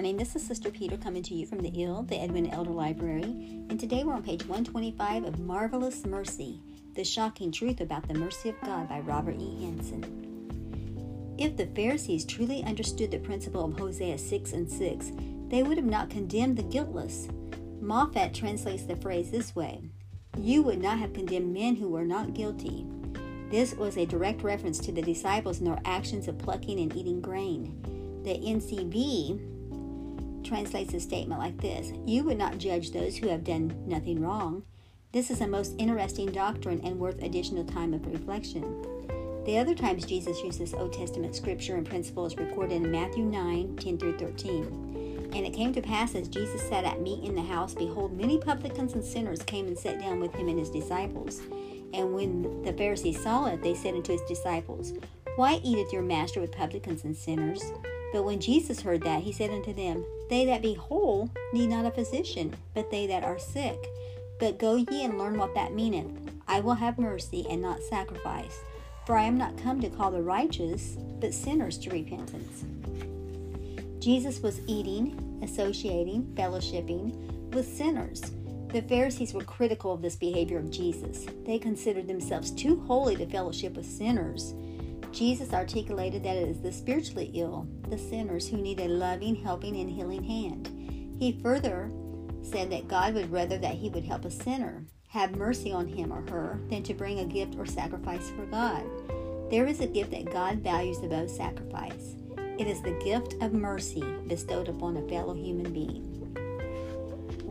morning. This is Sister Peter coming to you from the EEL, the Edwina Elder Library, and today we're on page 125 of Marvelous Mercy The Shocking Truth About the Mercy of God by Robert E. Hanson. If the Pharisees truly understood the principle of Hosea 6 and 6, they would have not condemned the guiltless. Moffatt translates the phrase this way You would not have condemned men who were not guilty. This was a direct reference to the disciples and their actions of plucking and eating grain. The NCV translates the statement like this You would not judge those who have done nothing wrong. This is a most interesting doctrine and worth additional time of reflection. The other times Jesus uses Old Testament scripture and principles recorded in Matthew 9 10 through 13. And it came to pass as Jesus sat at meat in the house, behold, many publicans and sinners came and sat down with him and his disciples. And when the Pharisees saw it, they said unto his disciples, Why eateth your master with publicans and sinners? But when Jesus heard that, he said unto them, They that be whole need not a physician, but they that are sick. But go ye and learn what that meaneth. I will have mercy and not sacrifice. For I am not come to call the righteous, but sinners to repentance. Jesus was eating, associating, fellowshipping with sinners. The Pharisees were critical of this behavior of Jesus. They considered themselves too holy to fellowship with sinners. Jesus articulated that it is the spiritually ill, the sinners, who need a loving, helping, and healing hand. He further said that God would rather that he would help a sinner, have mercy on him or her, than to bring a gift or sacrifice for God. There is a gift that God values above sacrifice. It is the gift of mercy bestowed upon a fellow human being.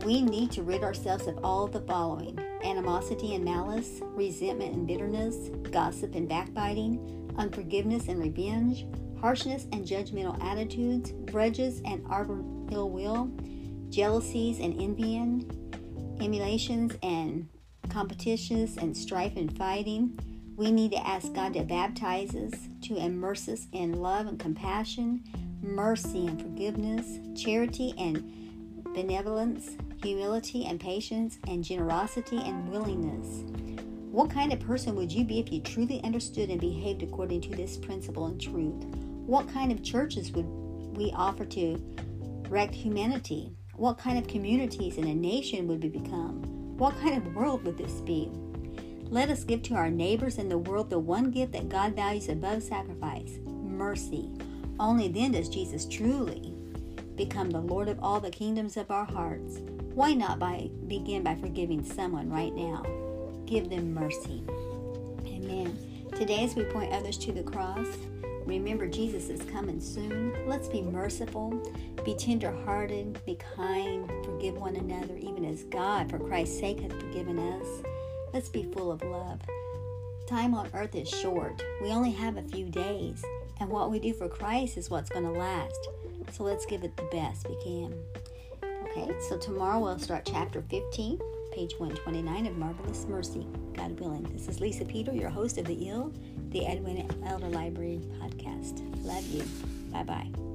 We need to rid ourselves of all of the following animosity and malice, resentment and bitterness, gossip and backbiting, unforgiveness and revenge, harshness and judgmental attitudes, grudges and arbor ill will, jealousies and envying, emulations and competitions and strife and fighting. We need to ask God to baptize us, to immerse us in love and compassion, mercy and forgiveness, charity and benevolence, humility and patience, and generosity and willingness. What kind of person would you be if you truly understood and behaved according to this principle and truth? What kind of churches would we offer to wrecked humanity? What kind of communities and a nation would we become? What kind of world would this be? Let us give to our neighbors and the world the one gift that God values above sacrifice mercy. Only then does Jesus truly become the Lord of all the kingdoms of our hearts. Why not by begin by forgiving someone right now? Give them mercy. Amen. Today, as we point others to the cross, remember Jesus is coming soon. Let's be merciful, be tenderhearted, be kind, forgive one another, even as God, for Christ's sake, hath forgiven us. Let's be full of love. Time on earth is short. We only have a few days, and what we do for Christ is what's going to last. So let's give it the best we can. Okay, so tomorrow we'll start chapter 15 page 129 of Marvelous Mercy, God willing. This is Lisa Peter, your host of The EEL, the Edwina Elder Library podcast. Love you. Bye bye.